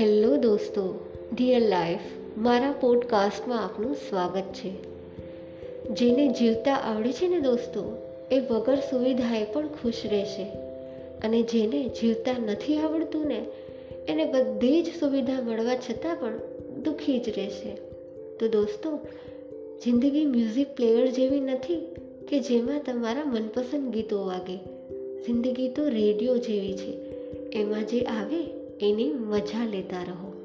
Hello દોસ્તો dear life મારા પોડકાસ્ટમાં આપનું સ્વાગત છે. જેને જીવતા આવડે છે ને દોસ્તો, એ વગર સુવિધાએ પણ ખુશ રહેશે. અને જેને જીવતા નથી આવડતું ને, એને બધી જ સુવિધા મળવા છતાં પણ દુઃખી જ રહેશે. તો દોસ્તો, જિંદગી મ્યુઝિક પ્લેયર જેવી નથી કે જેમાં તમારા મનપસંદ ગીતો વાગે. જિંદગી તો રેડિયો જેવી છે. એમાં જે આવે એની મજા લેતા રહો.